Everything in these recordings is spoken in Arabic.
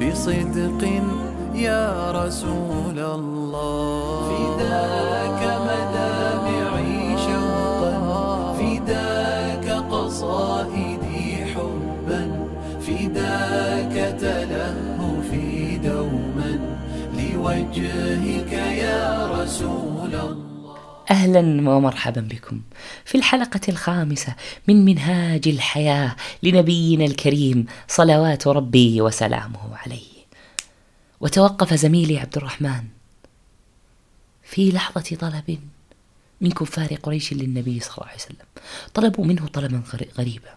بصدق يا رسول الله. فداك مدامعي شوقا فداك قصائدي حبا فداك تلهفي دوما. لوجهك يا رسول أهلا ومرحبا بكم. في الحلقة الخامسة من منهاج الحياة لنبينا الكريم صلوات ربي وسلامه عليه. وتوقف زميلي عبد الرحمن في لحظة طلب من كفار قريش للنبي صلى الله عليه وسلم. طلبوا منه طلبا غريبا.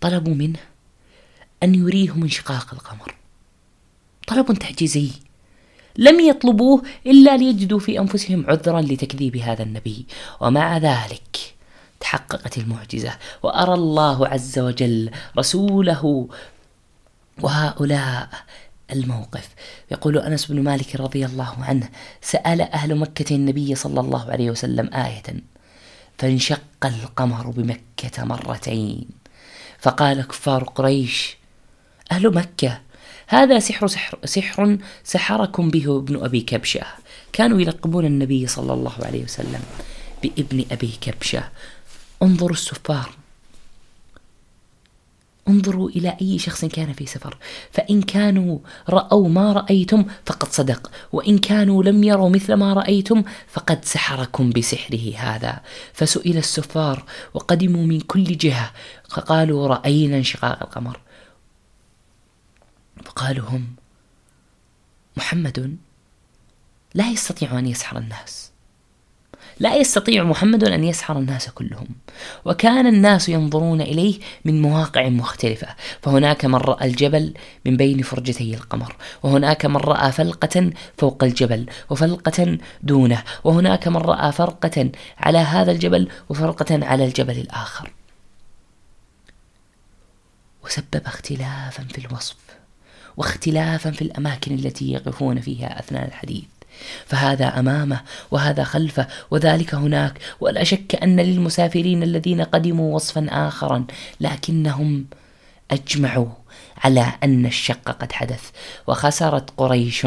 طلبوا منه أن يريهم انشقاق القمر. طلب تعجيزي لم يطلبوه إلا ليجدوا في أنفسهم عذرا لتكذيب هذا النبي. ومع ذلك تحققت المعجزة وأرى الله عز وجل رسوله وهؤلاء الموقف. يقول أنس بن مالك رضي الله عنه سأل أهل مكة النبي صلى الله عليه وسلم آية فانشق القمر بمكة مرتين. فقال كفار قريش أهل مكة هذا سحر سحر سحر سحركم به ابن أبي كبشة. كانوا يلقبون النبي صلى الله عليه وسلم بابن أبي كبشة. انظروا السفار. انظروا إلى أي شخص كان في سفر. فإن كانوا رأوا ما رأيتم فقد صدق. وإن كانوا لم يروا مثل ما رأيتم فقد سحركم بسحره هذا. فسئل السفار وقدموا من كل جهة. فقالوا رأينا انشقاق القمر. فقالوا هم محمد لا يستطيع أن يسحر الناس. لا يستطيع محمد أن يسحر الناس كلهم. وكان الناس ينظرون إليه من مواقع مختلفة. فهناك من رأى الجبل من بين فرجتي القمر. وهناك من رأى فلقة فوق الجبل وفلقة دونه. وهناك من رأى فرقة على هذا الجبل وفرقة على الجبل الآخر. وسبب اختلافا في الوصف. واختلافا في الأماكن التي يقفون فيها أثناء الحديث. فهذا أمامه وهذا خلفه وذلك هناك. ولا شك أن للمسافرين الذين قدموا وصفا اخرا لكنهم أجمعوا على أن الشق قد حدث وخسرت قريش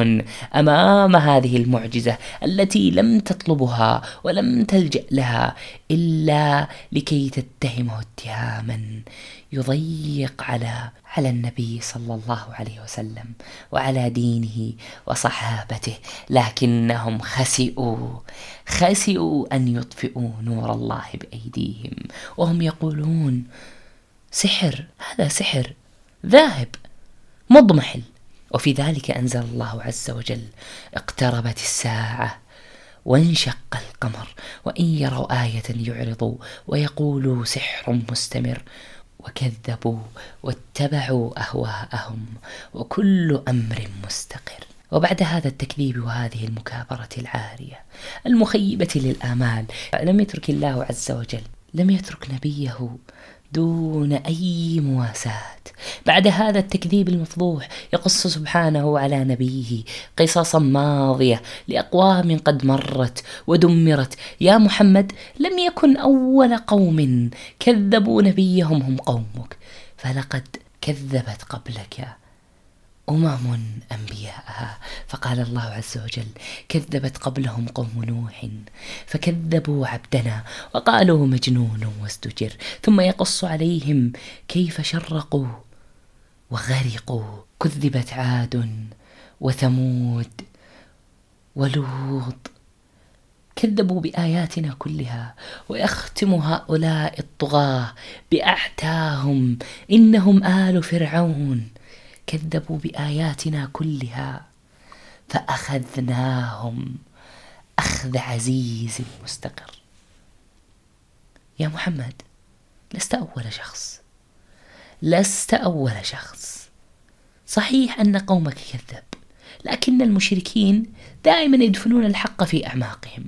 أمام هذه المعجزة التي لم تطلبها ولم تلجأ لها إلا لكي تتهمه اتهاما يضيق على على النبي صلى الله عليه وسلم وعلى دينه وصحابته لكنهم خسئوا خسئوا أن يطفئوا نور الله بأيديهم وهم يقولون سحر هذا سحر ذاهب مضمحل. وفي ذلك أنزل الله عز وجل اقتربت الساعة وانشق القمر وإن يروا آية يعرضوا ويقولوا سحر مستمر. وكذبوا واتبعوا أهواءهم وكل أمر مستقر. وبعد هذا التكذيب وهذه المكابرة العارية المخيبة للآمال لم يترك الله عز وجل لم يترك نبيه دون أي مواساة. بعد هذا التكذيب المفضوح يقص سبحانه على نبيه قصصا ماضية لأقوام قد مرت ودمرت. يا محمد لم يكن أول قوم كذبوا نبيهم هم قومك فلقد كذبت قبلك. أمم أنبياءها فقال الله عز وجل كذبت قبلهم قوم نوح فكذبوا عبدنا وقالوا مجنون وازدجر ثم يقص عليهم كيف شرقوا وغرقوا. كذبت عاد وثمود ولوط. كذبوا بآياتنا كلها ويختم هؤلاء الطغاة باعتاهم إنهم آل فرعون. كذبوا بآياتنا كلها فأخذناهم أخذ عزيز مستقر. يا محمد لست أول شخص. لست أول شخص. صحيح أن قومك كذب لكن المشركين دائما يدفنون الحق في أعماقهم.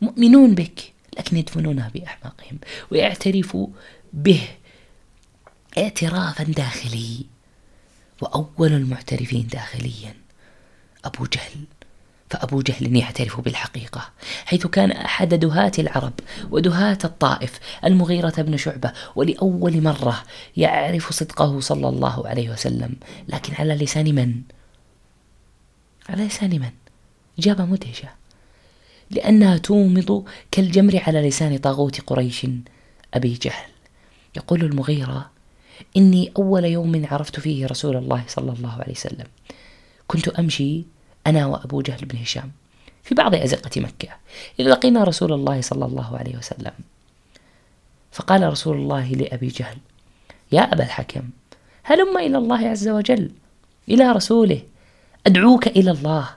مؤمنون بك لكن يدفنونها بأعماقهم ويعترفوا به اعترافا داخلي وأول المعترفين داخليا أبو جهل فأبو جهل يعترف بالحقيقة حيث كان أحد دهاة العرب ودهاة الطائف المغيرة بن شعبة ولأول مرة يعرف صدقه صلى الله عليه وسلم لكن على لسان من؟ على لسان من؟ إجابة مدهشة لأنها تومض كالجمر على لسان طاغوت قريش أبي جهل يقول المغيرة إني أول يوم عرفت فيه رسول الله صلى الله عليه وسلم. كنت أمشي أنا وأبو جهل بن هشام في بعض أزقة مكة إذ لقينا رسول الله صلى الله عليه وسلم. فقال رسول الله لأبي جهل يا أبا الحكم هلم إلى الله عز وجل؟ إلى رسوله أدعوك إلى الله.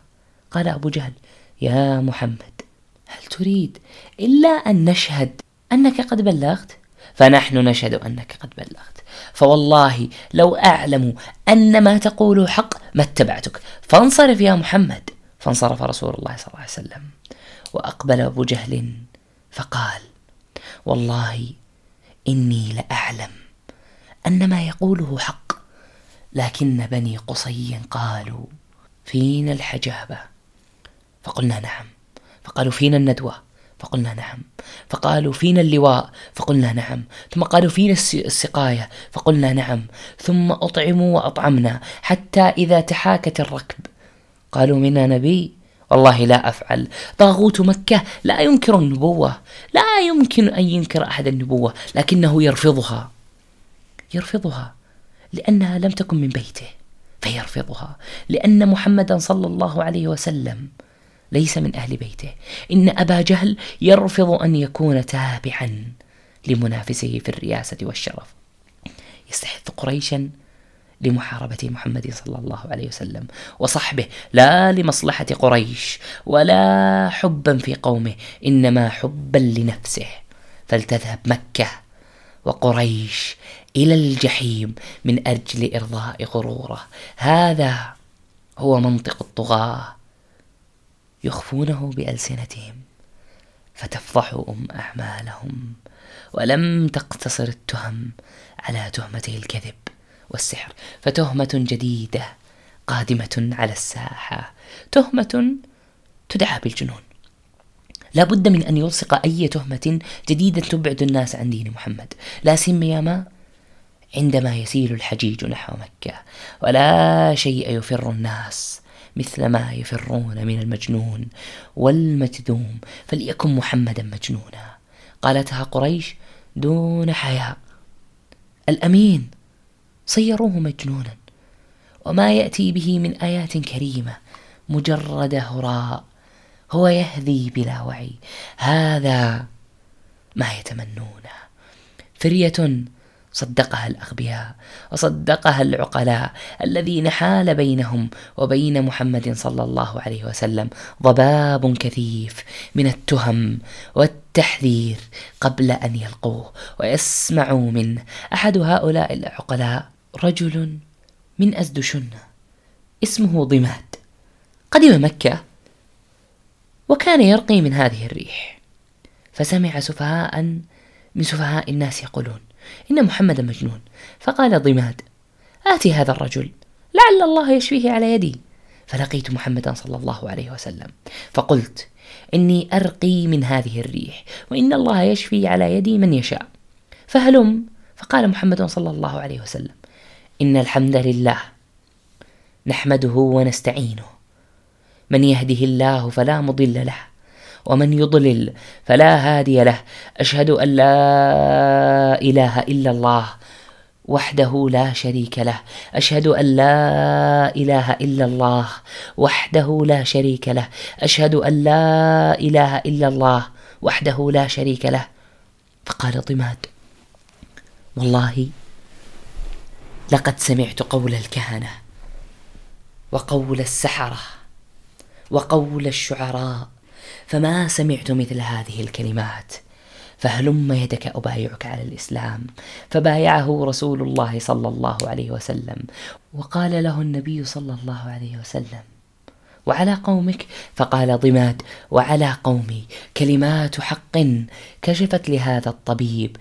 قال أبو جهل يا محمد هل تريد إلا أن نشهد أنك قد بلغت؟ فنحن نشهد أنك قد بلغت. فوالله لو أعلم أن ما تقول حق ما اتبعتك. فانصرف يا محمد. فانصرف رسول الله صلى الله عليه وسلم. وأقبل أبو جهل فقال والله إني لأعلم أن ما يقوله حق لكن بني قصي قالوا فينا الحجابة؟ فقلنا نعم. فقالوا فينا الندوة. فقلنا نعم. فقالوا فينا اللواء فقلنا نعم. ثم قالوا فينا السقاية فقلنا نعم. ثم أطعموا وأطعمنا حتى إذا تحاكت الركب. قالوا منا نبي؟ والله لا أفعل. طاغوت مكة لا ينكر النبوة لا يمكن أن ينكر أحد النبوة لكنه يرفضها. يرفضها لأنها لم تكن من بيته فيرفضها. لأن محمدا صلى الله عليه وسلم ليس من أهل بيته. إن أبا جهل يرفض أن يكون تابعا لمنافسه في الرياسة والشرف. يستحث قريشا لمحاربة محمد صلى الله عليه وسلم وصحبه لا لمصلحة قريش ولا حبا في قومه إنما حبا لنفسه. فلتذهب مكة وقريش إلى الجحيم من أجل إرضاء غرورة. هذا هو منطق الطغاة. يخفونه بألسنتهم فتفضح أم أعمالهم ولم تقتصر التهم على تهمته الكذب والسحر. فتهمة جديدة قادمة على الساحة تهمة تدعى بالجنون. لا بد من أن يلصق أي تهمة جديدة تبعد الناس عن دين محمد. لا سيما عندما يسيل الحجيج نحو مكة ولا شيء يفر الناس مثل ما يفرون من المجنون والمجذوم فليكن محمدا مجنونا. قالتها قريش دون حياء. الأمين صيروه مجنونا. وما يأتي به من آيات كريمة مجرد هراء. هو يهذي بلا وعي. هذا ما يتمنونه فرية صدقها الأغبياء وصدقها العقلاء الذين حال بينهم وبين محمد صلى الله عليه وسلم ضباب كثيف من التهم والتحذير قبل أن يلقوه ويسمعوا منه أحد هؤلاء العقلاء رجل من أزدشن اسمه ضماد قدم مكة وكان يرقي من هذه الريح فسمع سفهاء من سفهاء الناس يقولون إن محمدا مجنون. فقال ضماد آتي هذا الرجل لعل الله يشفيه على يدي. فلقيت محمدا صلى الله عليه وسلم. فقلت إني أرقي من هذه الريح وإن الله يشفي على يدي من يشاء. فهلم فقال محمد صلى الله عليه وسلم إن الحمد لله نحمده ونستعينه. من يهده الله فلا مضل له ومن يضلل فلا هادي له. أشهد أن لا إله إلا الله وحده لا شريك له. أشهد أن لا إله إلا الله وحده لا شريك له. أشهد أن لا إله إلا الله وحده لا شريك له. فقال ضماد والله لقد سمعت قول الكهنة وقول السحرة وقول الشعراء فما سمعت مثل هذه الكلمات. فهلم يدك أبايعك على الإسلام. فبايعه رسول الله صلى الله عليه وسلم. وقال له النبي صلى الله عليه وسلم وعلى قومك؟ فقال ضماد وعلى قومي. كلمات حق كشفت لهذا الطبيب.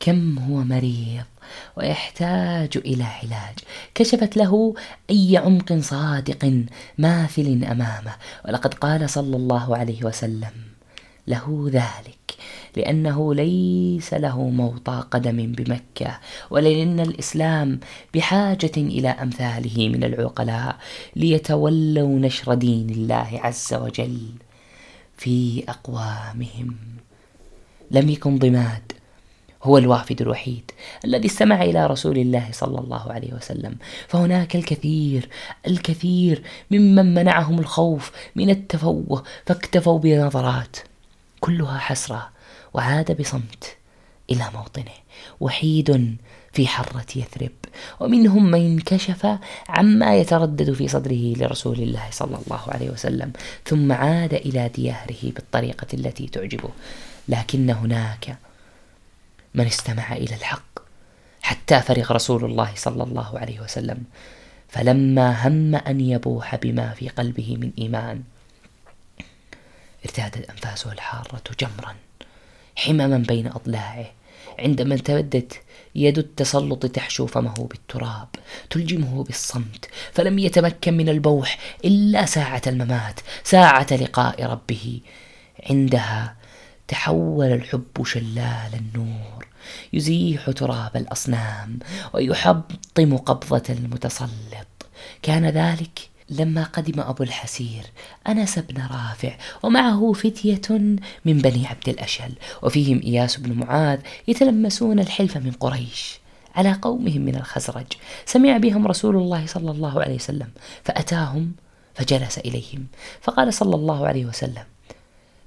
كم هو مريض؟ ويحتاج إلى علاج. كشفت له أي عمق صادق ماثل أمامه. ولقد قال صلى الله عليه وسلم له ذلك لأنه ليس له موطى قدم بمكة ولأن الإسلام بحاجة إلى أمثاله من العقلاء ليتولوا نشر دين الله عز وجل في أقوامهم. لم يكن ضماد هو الوافد الوحيد الذي استمع إلى رسول الله صلى الله عليه وسلم. فهناك الكثير الكثير ممن منعهم الخوف من التفوه فاكتفوا بنظرات كلها حسرة وعاد بصمت إلى موطنه. وحيد في حرة يثرب ومنهم من كشف عما يتردد في صدره لرسول الله صلى الله عليه وسلم ثم عاد إلى دياره بالطريقة التي تعجبه. لكن هناك من استمع إلى الحق حتى فرغ رسول الله صلى الله عليه وسلم. فلما هم أن يبوح بما في قلبه من إيمان ارتادت أنفاسه الحارة جمرا حمما بين أضلاعه. عندما امتدت يد التسلط تحشو فمه بالتراب تلجمه بالصمت. فلم يتمكن من البوح إلا ساعة الممات ساعة لقاء ربه. عندها تحول الحب شلال النور يزيح تراب الأصنام ويحطم قبضة المتسلط. كان ذلك لما قدم أبو الحسير أنس بن رافع ومعه فتية من بني عبد الأشهل وفيهم إياس بن معاذ يتلمسون الحلف من قريش على قومهم من الخزرج. سمع بهم رسول الله صلى الله عليه وسلم فأتاهم فجلس إليهم. فقال صلى الله عليه وسلم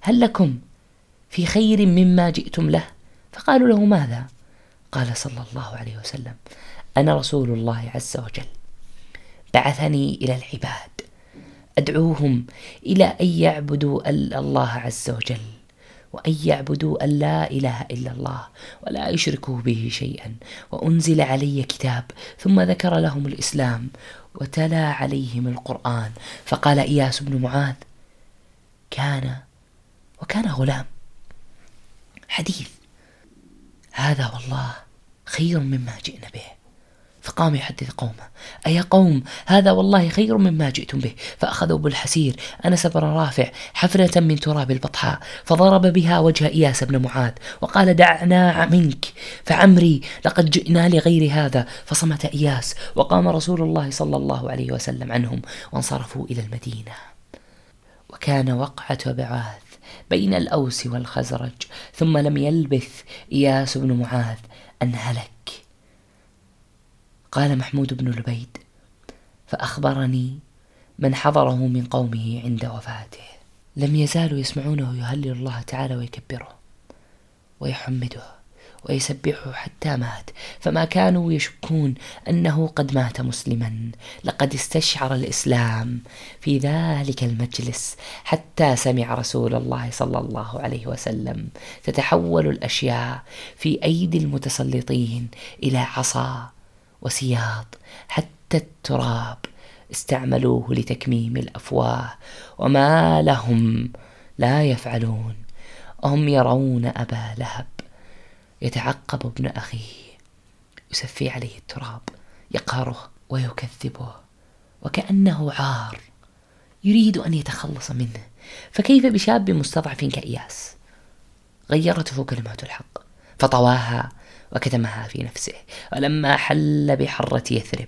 هل لكم في خير مما جئتم له. فقالوا له ماذا؟ قال صلى الله عليه وسلم أنا رسول الله عز وجل. بعثني إلى العباد. أدعوهم إلى أن يعبدوا الله عز وجل وأن يعبدوا أن لا إله إلا الله ولا يشركوا به شيئا. وأنزل علي كتاب ثم ذكر لهم الإسلام وتلا عليهم القرآن. فقال إياس بن معاذ كان وكان غلام. حديث. هذا والله خير مما جئنا به. فقام يحدث قومه. أيا قوم هذا والله خير مما جئتم به. فأخذوا بالحسير. أنس بن رافع حفرة من تراب البطحاء. فضرب بها وجه إياس بن معاذ. وقال دعنا منك. فعمري لقد جئنا لغير هذا. فصمت إياس. وقام رسول الله صلى الله عليه وسلم عنهم. وانصرفوا إلى المدينة. وكان وقعة بعاث بين الأوس والخزرج ثم لم يلبث إياس بن معاذ أن هلك. قال محمود بن لبيد فأخبرني من حضره من قومه عند وفاته. لم يزالوا يسمعونه يهلل الله تعالى ويكبره ويحمده. ويسبحه حتى مات. فما كانوا يشكون أنه قد مات مسلما. لقد استشعر الإسلام في ذلك المجلس حتى سمع رسول الله صلى الله عليه وسلم تتحول الأشياء في أيدي المتسلطين إلى عصا وسياط. حتى التراب استعملوه لتكميم الأفواه. وما لهم لا يفعلون. هم يرون أبا لهب. يتعقب ابن أخيه. يسفي عليه التراب يقهره ويكذبه وكأنه عار. يريد أن يتخلص منه. فكيف بشاب مستضعف كإياس؟ غيرته كلمات الحق فطواها وكتمها في نفسه. ولما حل بحرة يثرب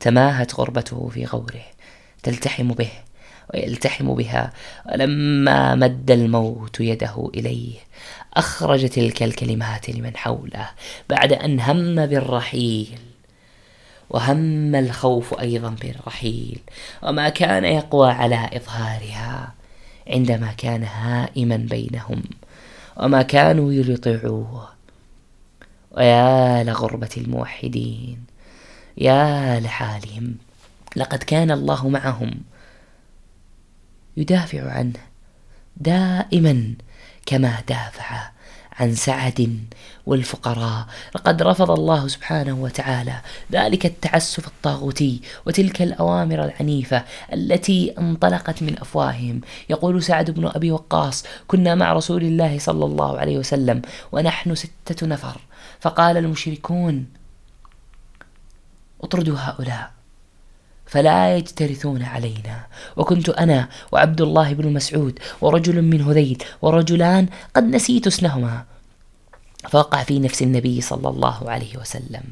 تماهت غربته في غوره تلتحم به ويلتحم بها. ولما مد الموت يده إليه أخرج تلك الكلمات لمن حوله بعد أن هم بالرحيل وهم الخوف أيضا بالرحيل. وما كان يقوى على إظهارها عندما كان هائما بينهم. وما كانوا يطيعوه ويا لغربة الموحدين يا لحالهم لقد كان الله معهم. يدافع عنه دائما كما دافع عن سعد والفقراء. لقد رفض الله سبحانه وتعالى ذلك التعسف الطاغوتي وتلك الأوامر العنيفة التي انطلقت من أفواههم. يقول سعد بن أبي وقاص كنا مع رسول الله صلى الله عليه وسلم ونحن ستة نفر. فقال المشركون اطردوا هؤلاء فلا يجترثون علينا. وكنت أنا وعبد الله بن مسعود ورجل من هذيل ورجلان قد نسيت اسمهما. فوقع في نفس النبي صلى الله عليه وسلم.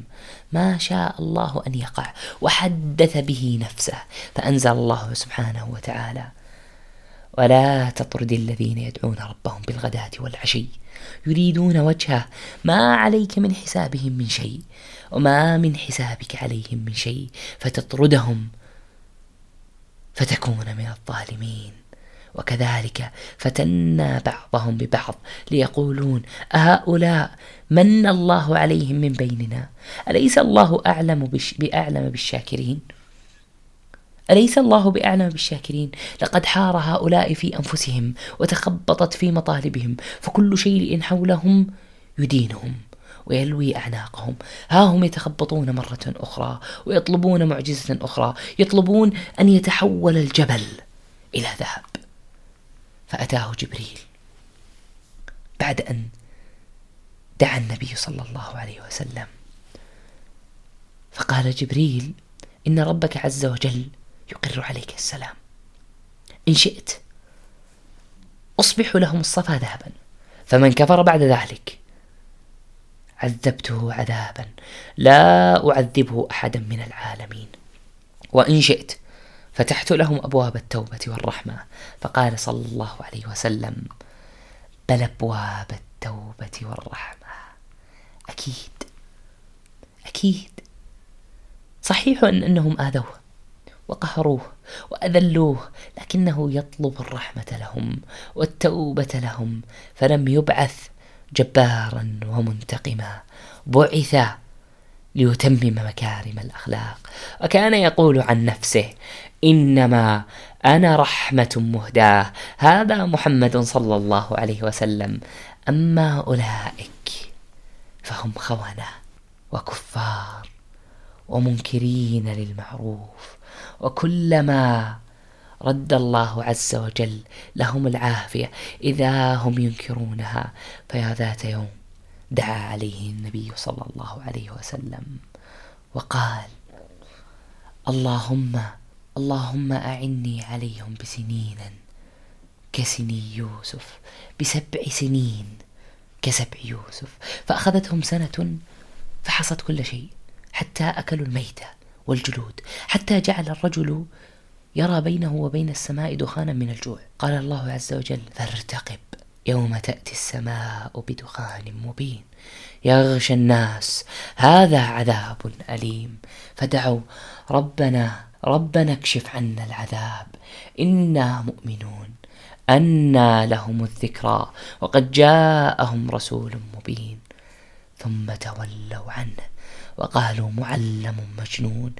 ما شاء الله أن يقع وحدث به نفسه فأنزل الله سبحانه وتعالى. ولا تطرد الذين يدعون ربهم بالغداة والعشي. يريدون وجهه. ما عليك من حسابهم من شيء. وما من حسابك عليهم من شيء فتطردهم فتكون من الظالمين. وكذلك فتنا بعضهم ببعض ليقولون أهؤلاء من الله عليهم من بيننا؟ أليس الله أعلم بأعلم بالشاكرين؟ أليس الله بأعلم بالشاكرين؟ لقد حار هؤلاء في أنفسهم وتخبطت في مطالبهم فكل شيء حولهم يدينهم. ويلوي أعناقهم. ها هم يتخبطون مرة أخرى ويطلبون معجزة أخرى يطلبون أن يتحول الجبل إلى ذهب. فأتاه جبريل بعد أن دعا النبي صلى الله عليه وسلم. فقال جبريل إن ربك عز وجل يقر عليك السلام. إن شئت أصبح لهم الصفا ذهبا فمن كفر بعد ذلك عذبته عذابا. لا أعذبه أحدا من العالمين. وإن شئت فتحت لهم أبواب التوبة والرحمة. فقال صلى الله عليه وسلم بل أبواب التوبة والرحمة. أكيد. أكيد. صحيح أن أنهم آذوه وقهروه وأذلوه لكنه يطلب الرحمة لهم والتوبة لهم فلم يبعث جبارا ومنتقما بعث ليتمم مكارم الأخلاق. وكان يقول عن نفسه إنما أنا رحمة مهداة. هذا محمد صلى الله عليه وسلم. أما أولئك فهم خونة وكفار ومنكرين للمعروف. وكلما رد الله عز وجل لهم العافية إذا هم ينكرونها فيا ذات يوم دعا عليه النبي صلى الله عليه وسلم وقال اللهم اللهم أعني عليهم بسنين كسني يوسف بسبع سنين كسبع يوسف. فأخذتهم سنة فحصت كل شيء حتى أكلوا الميتة والجلود حتى جعل الرجل يرى بينه وبين السماء دخانا من الجوع. قال الله عز وجل فارتقب يوم تأتي السماء بدخان مبين. يغشى الناس هذا عذاب أليم. فدعوا ربنا ربنا اكشف عنا العذاب إنا مؤمنون أنى لهم الذكرى وقد جاءهم رسول مبين. ثم تولوا عنه. وقالوا معلم مجنون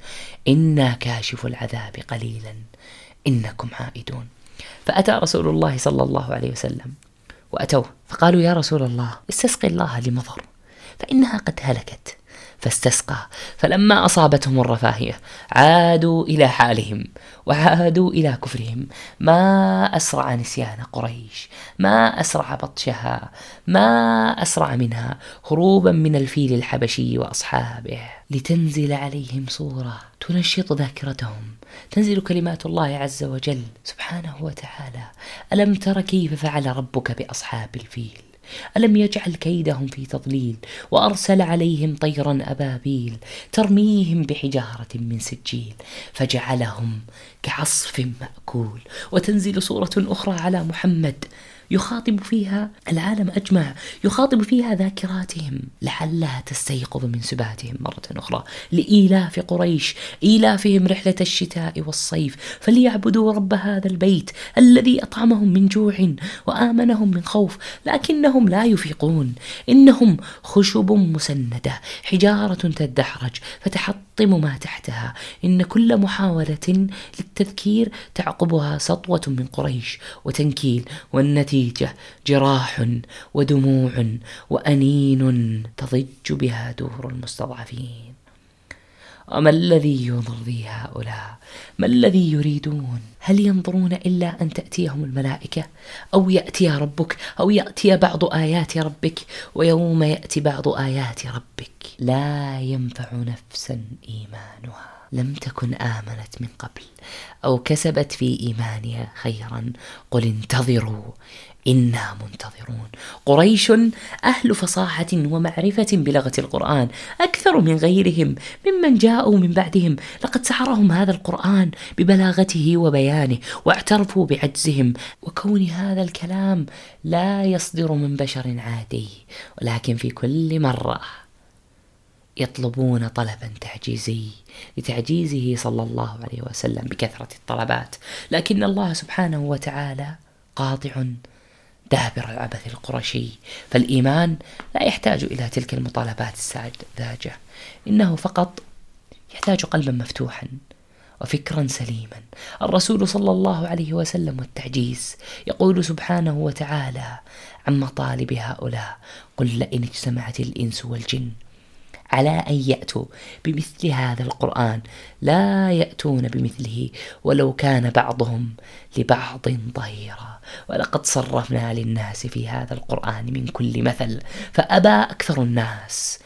إنا كاشف العذاب قليلا إنكم عائدون. فأتى رسول الله صلى الله عليه وسلم وأتوه فقالوا يا رسول الله استسقي الله لمطر فإنها قد هلكت. فاستسقى. فلما أصابتهم الرفاهية عادوا إلى حالهم وعادوا إلى كفرهم. ما أسرع نسيان قريش ما أسرع بطشها ما أسرع منها هروبا من الفيل الحبشي وأصحابه. لتنزل عليهم صورة تنشط ذاكرتهم. تنزل كلمات الله عز وجل سبحانه وتعالى. ألم تر كيف فعل ربك بأصحاب الفيل؟ ألم يجعل كيدهم في تضليل وأرسل عليهم طيرا أبابيل ترميهم بحجارة من سجيل فجعلهم كعصف مأكول وتنزل صورة أخرى على محمد يخاطب فيها العالم أجمع يخاطب فيها ذاكراتهم لعلها تستيقظ من سباتهم مرة أخرى لإيلاف قريش إيلافهم رحلة الشتاء والصيف فليعبدوا رب هذا البيت الذي أطعمهم من جوع وآمنهم من خوف لكنهم لا يفيقون إنهم خشب مسندة حجارة تدحرج فتحطم ما تحتها إن كل محاولة للتذكير تعقبها سطوة من قريش وتنكيل والنتيجة والنتيجة جراح ودموع وأنين تضج بها دور المستضعفين. وما الذي يرضي هؤلاء؟ ما الذي يريدون؟ هل ينظرون إلا أن تأتيهم الملائكة؟ أو يأتي ربك؟ أو يأتي بعض آيات ربك؟ ويوم يأتي بعض آيات ربك. لا ينفع نفسا إيمانها. لم تكن آمنت من قبل أو كسبت في إيمانها خيرا. قل انتظروا إنا منتظرون. قريش أهل فصاحة ومعرفة بلغة القرآن أكثر من غيرهم ممن جاءوا من بعدهم. لقد سحرهم هذا القرآن ببلاغته وبيانه واعترفوا بعجزهم وكون هذا الكلام لا يصدر من بشر عادي ولكن في كل مرة. يطلبون طلبا تعجيزي لتعجيزه صلى الله عليه وسلم بكثرة الطلبات. لكن الله سبحانه وتعالى قاطع دابر العبث القرشي. فالإيمان لا يحتاج إلى تلك المطالبات الساذجة. إنه فقط يحتاج قلبا مفتوحا وفكرا سليما. الرسول صلى الله عليه وسلم والتعجيز يقول سبحانه وتعالى عن مطالب هؤلاء قل لئن اجتمعت الإنس والجن على أن يأتوا بمثل هذا القرآن. لا يأتون بمثله ولو كان بعضهم لبعض ظهيرا. ولقد صرفنا للناس في هذا القرآن من كل مثل فأبى أكثر الناس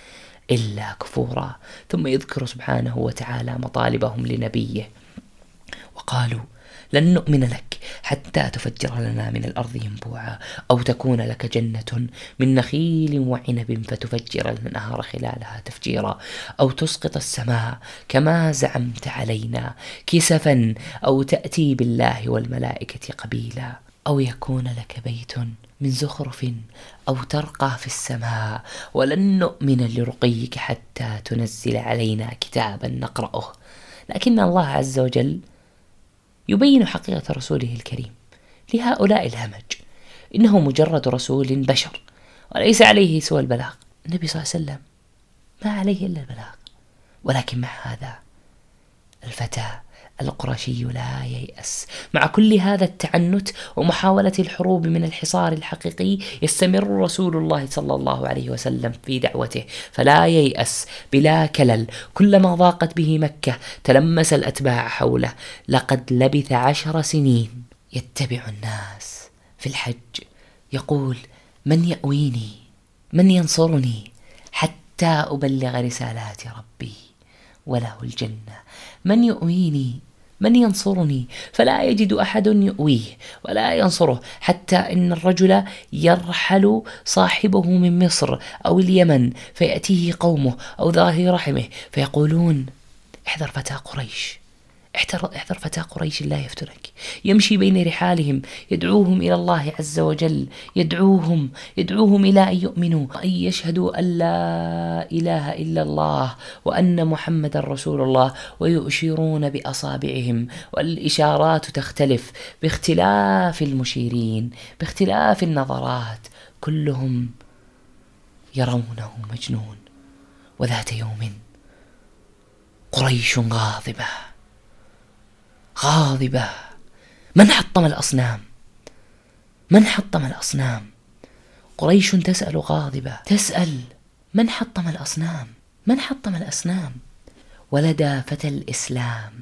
إلا كفورا. ثم يذكر سبحانه وتعالى مطالبهم لنبيه. وقالوا لن نؤمن لك حتى تفجر لنا من الأرض ينبوعا أو تكون لك جنة من نخيل وعنب فتفجر النهار خلالها تفجيرا أو تسقط السماء كما زعمت علينا كسفا أو تأتي بالله والملائكة قبيلا أو يكون لك بيت من زخرف أو ترقى في السماء ولن نؤمن لرقيك حتى تنزل علينا كتابا نقرأه. لكن الله عز وجل يبين حقيقة رسوله الكريم لهؤلاء الهمج. إنه مجرد رسول بشر وليس عليه سوى البلاغ. النبي صلى الله عليه وسلم ما عليه إلا البلاغ. ولكن مع هذا الفتى القرشي لا ييأس. مع كل هذا التعنت ومحاولة الحروب من الحصار الحقيقي يستمر رسول الله صلى الله عليه وسلم في دعوته فلا ييأس بلا كلل. كلما ضاقت به مكة تلمس الأتباع حوله. لقد لبث عشر سنين يتبع الناس في الحج. يقول من يأويني؟ من ينصرني حتى أبلغ رسالات ربي وله الجنة؟ من يؤويني من ينصرني؟ فلا يجد أحد يؤويه ولا ينصره حتى إن الرجل يرحل صاحبه من مصر أو اليمن فيأتيه قومه أو ذاهي رحمه فيقولون احذر فتى قريش. احذر احذر فتى قريش لا يفتنك. يمشي بين رحالهم يدعوهم إلى الله عز وجل. يدعوهم يدعوهم إلى أن يؤمنوا. وان يشهدوا أن لا إله إلا الله وأن محمدا رسول الله ويؤشرون بأصابعهم والإشارات تختلف باختلاف المشيرين باختلاف النظرات. كلهم يرونه مجنون. وذات يوم قريش غاضبة. غاضبة من حطم الأصنام؟ من حطم الأصنام؟ قريش تسأل غاضبة تسأل. من حطم الأصنام؟ من حطم الأصنام؟ ولدى فتى الإسلام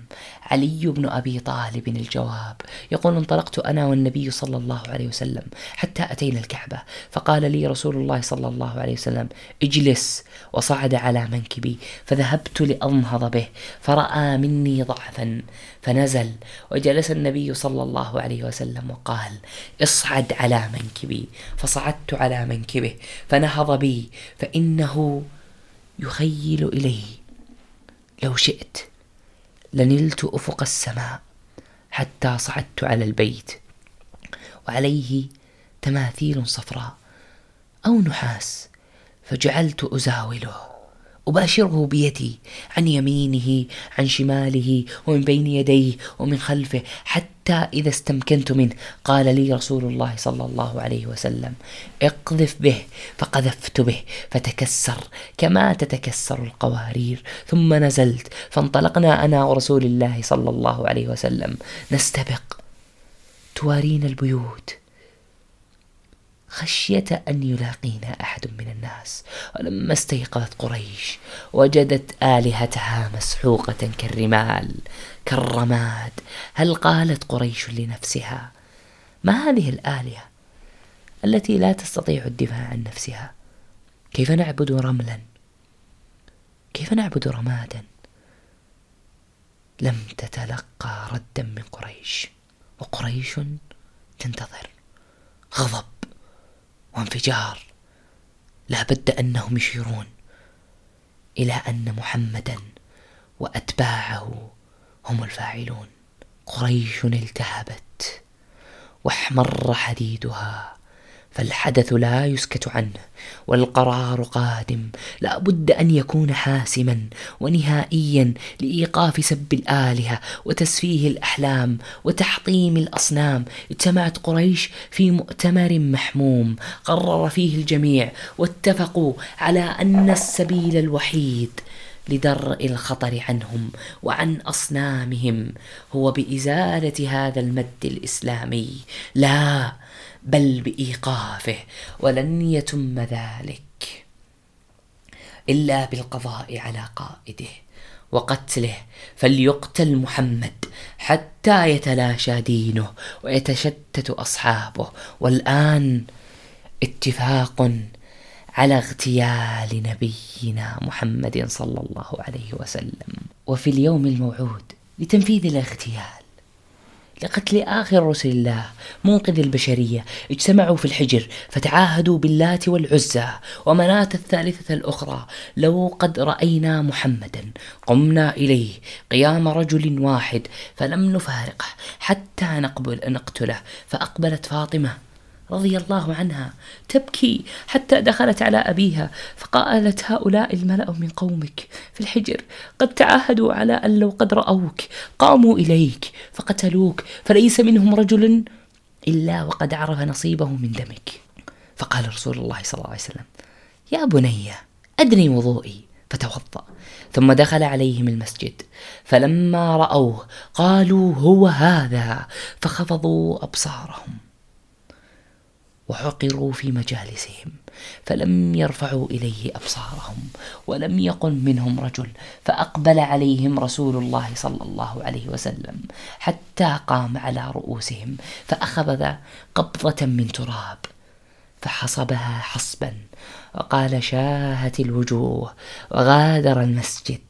علي بن أبي طالب الجواب. يقول انطلقت أنا والنبي صلى الله عليه وسلم حتى أتينا الكعبة. فقال لي رسول الله صلى الله عليه وسلم اجلس. وصعد على منكبي فذهبت لأنهض به فرأى مني ضعفا فنزل. وجلس النبي صلى الله عليه وسلم وقال اصعد على منكبي. فصعدت على منكبه فنهض بي فإنه يخيل إليه. لو شئت لنلت أفق السماء حتى صعدت على البيت وعليه تماثيل صفراء أو نحاس فجعلت أزاوله. أباشره بيدي عن يمينه عن شماله ومن بين يديه ومن خلفه حتى إذا استمكنت منه. قال لي رسول الله صلى الله عليه وسلم اقذف به فقذفت به فتكسر كما تتكسر القوارير. ثم نزلت فانطلقنا أنا ورسول الله صلى الله عليه وسلم. نستبق توارينا البيوت. خشية أن يلاقينا أحد من الناس. ولما استيقظت قريش وجدت آلهتها مسحوقة كالرمال كالرماد. هل قالت قريش لنفسها ما هذه الآلهة التي لا تستطيع الدفاع عن نفسها؟ كيف نعبد رملا؟ كيف نعبد رمادا؟ لم تتلقى ردا من قريش وقريش تنتظر. غضب. وانفجار. لا بد أنهم يشيرون إلى أن محمدا وأتباعه هم الفاعلون. قريش التهبت واحمر حديدها. فالحدث لا يسكت عنه والقرار قادم. لا بد أن يكون حاسما ونهائيا لإيقاف سب الآلهة وتسفيه الأحلام وتحطيم الأصنام. اجتمعت قريش في مؤتمر محموم قرر فيه الجميع واتفقوا على أن السبيل الوحيد لدرء الخطر عنهم وعن أصنامهم هو بإزالة هذا المد الإسلامي. لا! بل بإيقافه ولن يتم ذلك إلا بالقضاء على قائده وقتله فليقتل محمد حتى يتلاشى دينه ويتشتت أصحابه. والآن اتفاق على اغتيال نبينا محمد صلى الله عليه وسلم. وفي اليوم الموعود لتنفيذ الاغتيال. لقتل آخر رسل الله منقذ البشرية اجتمعوا في الحجر فتعاهدوا باللات والعزى. ومناة الثالثة الأخرى لو قد رأينا محمدا قمنا إليه قيام رجل واحد فلم نفارقه حتى نقبل نقتله فأقبلت فاطمة رضي الله عنها تبكي حتى دخلت على أبيها فقالت هؤلاء الملأ من قومك في الحجر قد تعاهدوا على أن لو قد رأوك قاموا إليك فقتلوك فليس منهم رجل إلا وقد عرف نصيبه من دمك. فقال رسول الله صلى الله عليه وسلم يا بني أدني وضوئي فتوضأ. ثم دخل عليهم المسجد فلما رأوه قالوا هو هذا فخفضوا أبصارهم. وحقروا في مجالسهم فلم يرفعوا إليه أبصارهم ولم يقل منهم رجل فأقبل عليهم رسول الله صلى الله عليه وسلم حتى قام على رؤوسهم فأخذ قبضة من تراب فحصبها حصبا وقال شاهت الوجوه وغادر المسجد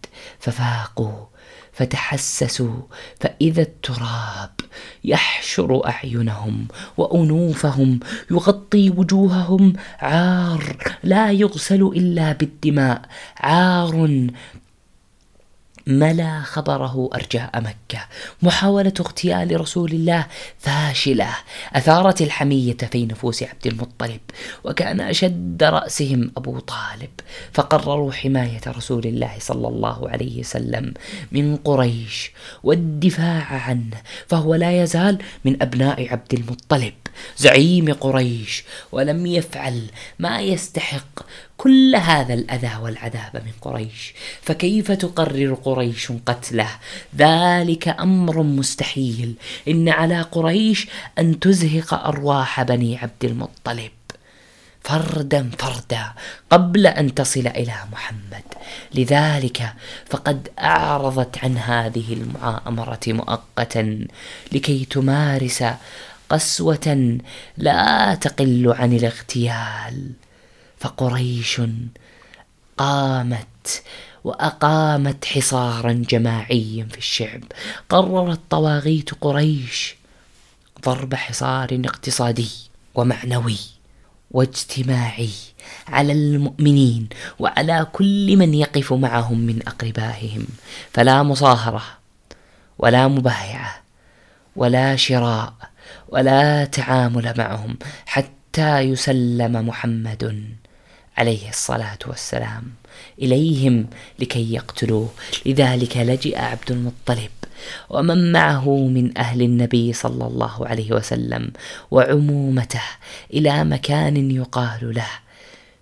ففاقوا فتحسسوا فإذا التراب يحشر أعينهم وأنوفهم يغطي وجوههم عار لا يغسل إلا بالدماء عار ملا خبره أرجاء مكة. محاولة اغتيال رسول الله فاشلة. أثارت الحمية في نفوس عبد المطلب وكان أشد رأسهم أبو طالب. فقرروا حماية رسول الله صلى الله عليه وسلم من قريش والدفاع عنه فهو لا يزال من أبناء عبد المطلب. زعيم قريش ولم يفعل ما يستحق كل هذا الأذى والعذاب من قريش. فكيف تقرر قريش قتله؟ ذلك أمر مستحيل. إن على قريش أن تزهق أرواح بني عبد المطلب. فردا فردا قبل أن تصل إلى محمد. لذلك فقد أعرضت عن هذه المؤامره مؤقتا لكي تمارس قسوة لا تقل عن الاغتيال. فقريش قامت وأقامت حصارا جماعيا في الشعب. قررت طواغيت قريش ضرب حصار اقتصادي ومعنوي واجتماعي على المؤمنين وعلى كل من يقف معهم من أقربائهم. فلا مصاهرة ولا مبايعة ولا شراء ولا تعامل معهم حتى يسلم محمد عليه الصلاة والسلام. إليهم لكي يقتلوه. لذلك لجئ عبد المطلب. ومن معه من أهل النبي صلى الله عليه وسلم وعمومته إلى مكان يقال له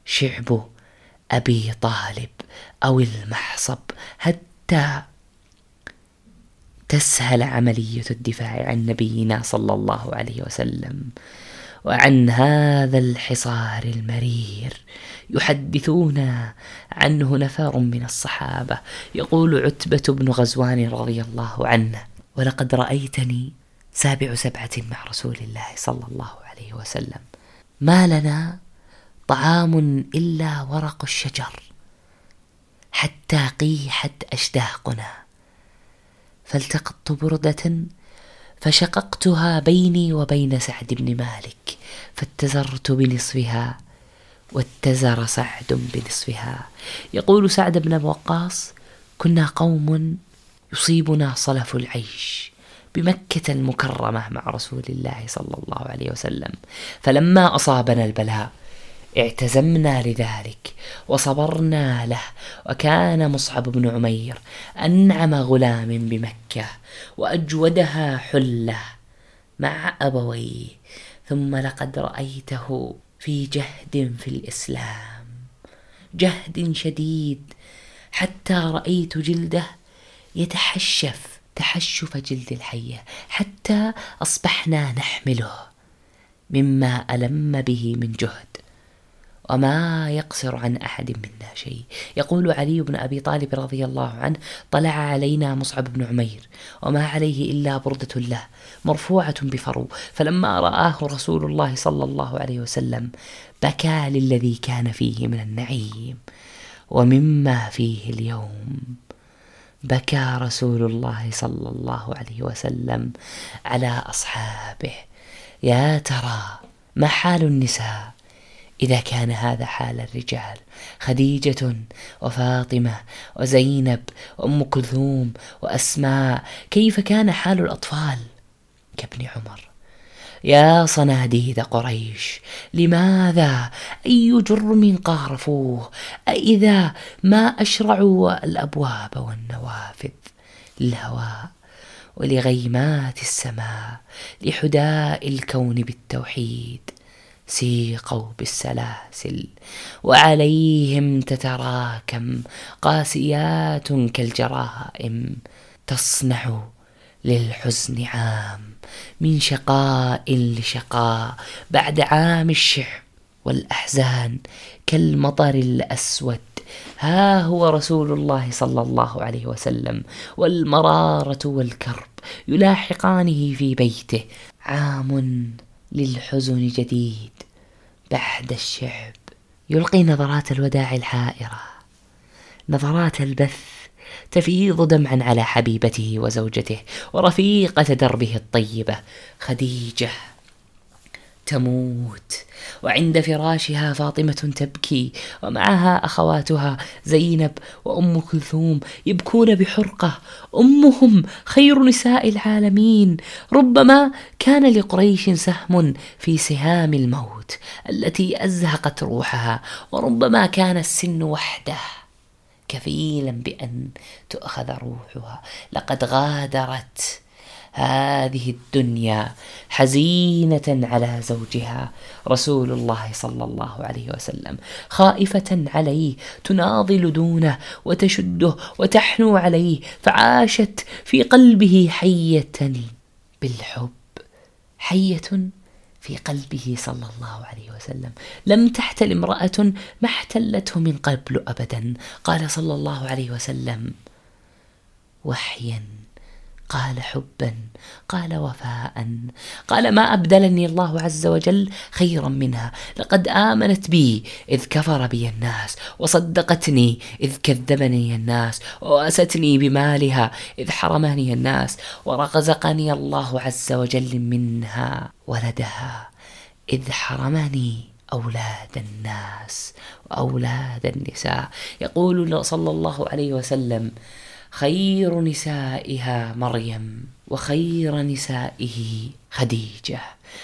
شعب أبي طالب أو المحصب. حتى تسهل عملية الدفاع عن نبينا صلى الله عليه وسلم. وعن هذا الحصار المرير. يحدثون عنه نفر من الصحابة. يقول عتبة بن غزوان رضي الله عنه ولقد رأيتني سابع سبعة مع رسول الله صلى الله عليه وسلم. ما لنا طعام إلا ورق الشجر حتى قيحت أشداقنا. فالتقطت بردة فشققتها بيني وبين سعد بن مالك فاتزرت بنصفها واتزر سعد بنصفها. يقول سعد بن وقاص كنا قوم يصيبنا صلف العيش بمكة المكرمة مع رسول الله صلى الله عليه وسلم فلما أصابنا البلاء اعتزمنا لذلك وصبرنا له وكان مصعب بن عمير أنعم غلام بمكة وأجودها حلة مع أبويه ثم لقد رأيته في جهد في الإسلام جهد شديد حتى رأيت جلده يتحشف تحشف جلد الحية حتى أصبحنا نحمله مما ألم به من جهد. وما يقصر عن أحد منا شيء. يقول علي بن أبي طالب رضي الله عنه طلع علينا مصعب بن عمير وما عليه إلا بردة له مرفوعة بفرو فلما رآه رسول الله صلى الله عليه وسلم بكى للذي كان فيه من النعيم ومما فيه اليوم. بكى رسول الله صلى الله عليه وسلم على أصحابه. يا ترى ما حال النساء؟ إذا كان هذا حال الرجال خديجة وفاطمة وزينب وأم كلثوم وأسماء كيف كان حال الأطفال؟ كابن عمر يا صناديد قريش لماذا أي جرم قارفوه؟ أإذا ما أشرعوا الأبواب والنوافذ للهواء ولغيمات السماء لحداء الكون بالتوحيد؟ سيقوا بالسلاسل وعليهم تتراكم قاسيات كالجرائم تصنع للحزن عام من شقاء لشقاء بعد عام الشح والأحزان كالمطر الأسود. ها هو رسول الله صلى الله عليه وسلم والمرارة والكرب يلاحقانه في بيته. عام للحزن جديد بعد الشعب. يلقي نظرات الوداع الحائرة نظرات البث تفيض دمعا على حبيبته وزوجته ورفيقة دربه الطيبة خديجة. تموت. وعند فراشها فاطمة تبكي ومعها أخواتها زينب وأم كلثوم يبكون بحرقة. أمهم خير نساء العالمين. ربما كان لقريش سهم في سهام الموت التي أزهقت روحها وربما كان السن وحده كفيلا بأن تؤخذ روحها. لقد غادرت هذه الدنيا حزينة على زوجها رسول الله صلى الله عليه وسلم. خائفة عليه تناضل دونه وتشده وتحنو عليه فعاشت في قلبه حية بالحب. حية في قلبه صلى الله عليه وسلم. لم تحتل امرأة ما احتلته من قبل أبدا. قال صلى الله عليه وسلم وحيا قال حبا قال وفاء قال ما أبدلني الله عز وجل خيرا منها لقد آمنت بي إذ كفر بي الناس وصدقتني إذ كذبني الناس وأستني بمالها إذ حرمني الناس ورزقني الله عز وجل منها ولدها إذ حرمني أولاد الناس وأولاد النساء. يقول صلى الله عليه وسلم خير نسائها مريم وخير نسائه خديجة.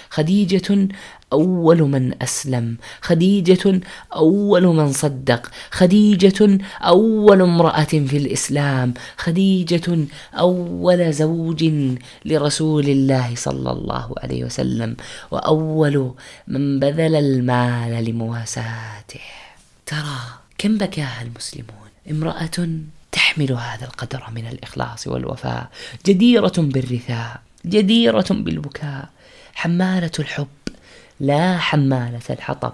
خديجة أول من أسلم خديجة أول من صدق خديجة أول امرأة في الإسلام خديجة أول زوج لرسول الله صلى الله عليه وسلم وأول من بذل المال لمواساته. ترى كم بكاها المسلمون؟ امرأة تحمل هذا القدر من الإخلاص والوفاء. جديرة بالرثاء جديرة بالبكاء. حمالة الحب لا حمالة الحطب.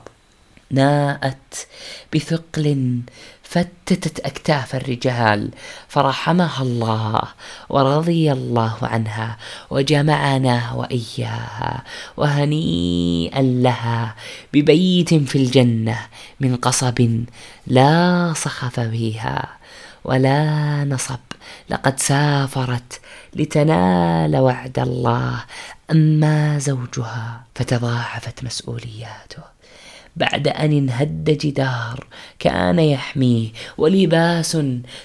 ناءت بثقل فتتت أكتاف الرجال. فرحمها الله ورضي الله عنها وجمعنا وإياها وهنيئا لها ببيت في الجنة من قصب لا صخف فيها. ولا نصب. لقد سافرت لتنال وعد الله. أما زوجها فتضاعفت مسؤولياته. بعد أن انهد جدار كان يحميه ولباس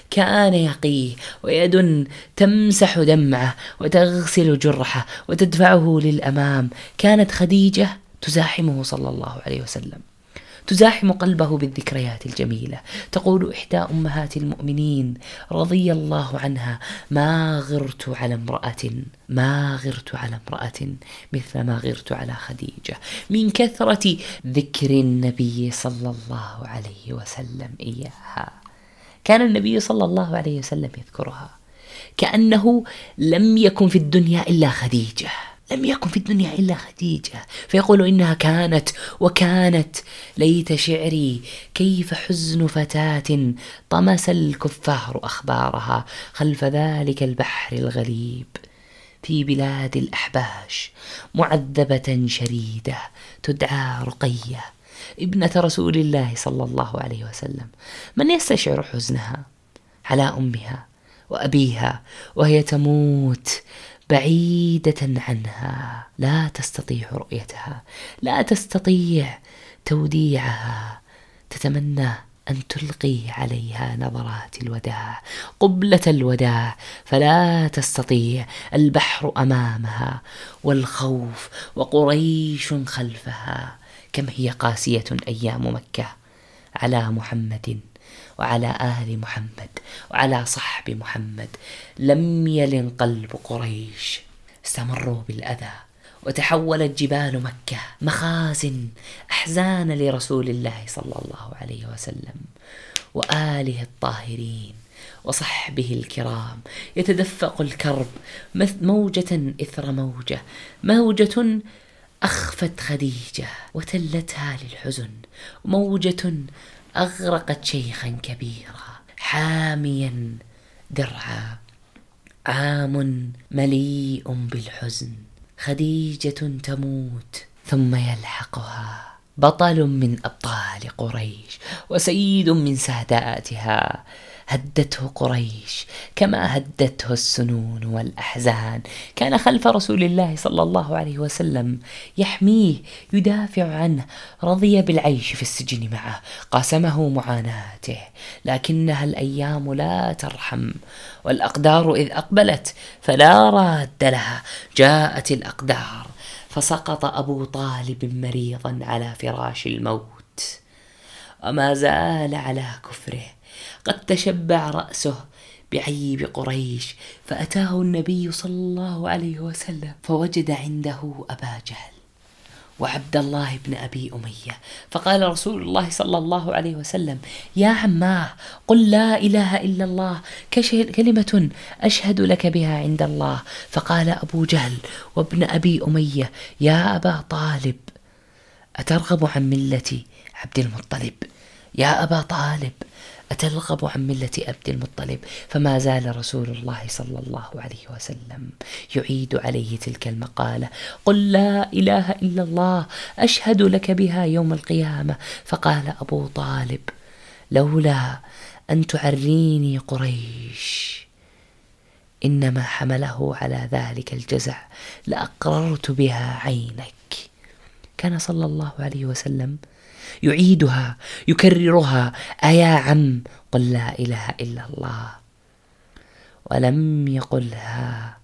كان يقيه ويد تمسح دمعه وتغسل جرحه وتدفعه للأمام. كانت خديجة تزاحمه صلى الله عليه وسلم. تزاحم قلبه بالذكريات الجميلة. تقول إحدى أمهات المؤمنين رضي الله عنها ما غرت على امرأة ما غرت على امرأة مثل ما غرت على خديجة. من كثرة ذكر النبي صلى الله عليه وسلم إياها. كان النبي صلى الله عليه وسلم يذكرها. كأنه لم يكن في الدنيا إلا خديجة. لم يكن في الدنيا إلا خديجة. فيقول إنها كانت وكانت ليت شعري كيف حزن فتاة طمس الكفار أخبارها خلف ذلك البحر الغليب في بلاد الأحباش معذبة شريدة تدعى رقية ابنة رسول الله صلى الله عليه وسلم. من يستشعر حزنها؟ على أمها وأبيها وهي تموت بعيدة عنها. لا تستطيع رؤيتها. لا تستطيع توديعها. تتمنى أن تلقي عليها نظرات الوداع قبلة الوداع. فلا تستطيع البحر أمامها والخوف وقريش خلفها. كم هي قاسية أيام مكة على محمد وعلى آل محمد وعلى صحب محمد. لم يلن قلب قريش. استمروا بالأذى. وتحولت جبال مكة مخازن أحزان لرسول الله صلى الله عليه وسلم. وآله الطاهرين وصحبه الكرام. يتدفق الكرب موجة إثر موجة. موجة أخفت خديجة وتلتها للحزن. موجة أغرقت شيخا كبيرا حاميا درعا. عام مليء بالحزن خديجة تموت ثم يلحقها. بطل من أبطال قريش وسيد من ساداتها. هدته قريش كما هدته السنون والأحزان. كان خلف رسول الله صلى الله عليه وسلم يحميه يدافع عنه رضي بالعيش في السجن معه قاسمه معاناته. لكنها الأيام لا ترحم والأقدار إذ أقبلت فلا راد لها. جاءت الأقدار فسقط أبو طالب مريضا على فراش الموت. وما زال على كفره قد تشبع رأسه بعيب قريش فأتاه النبي صلى الله عليه وسلم فوجد عنده أبا جهل وعبد الله بن أبي أمية. فقال رسول الله صلى الله عليه وسلم يا عماه قل لا إله إلا الله كلمة أشهد لك بها عند الله. فقال أبو جهل وابن أبي أمية يا أبا طالب أترغب عن ملة عبد المطلب؟ يا أبا طالب أترغب عن ملة عبد المطلب فما زال رسول الله صلى الله عليه وسلم يعيد عليه تلك المقالة. قل لا إله إلا الله أشهد لك بها يوم القيامة. فقال أبو طالب لولا أن تعريني قريش إنما حمله على ذلك الجزع لأقررت بها عينك. كان صلى الله عليه وسلم يعيدها يكررها. أيا عم قل لا إله إلا الله. ولم يقلها.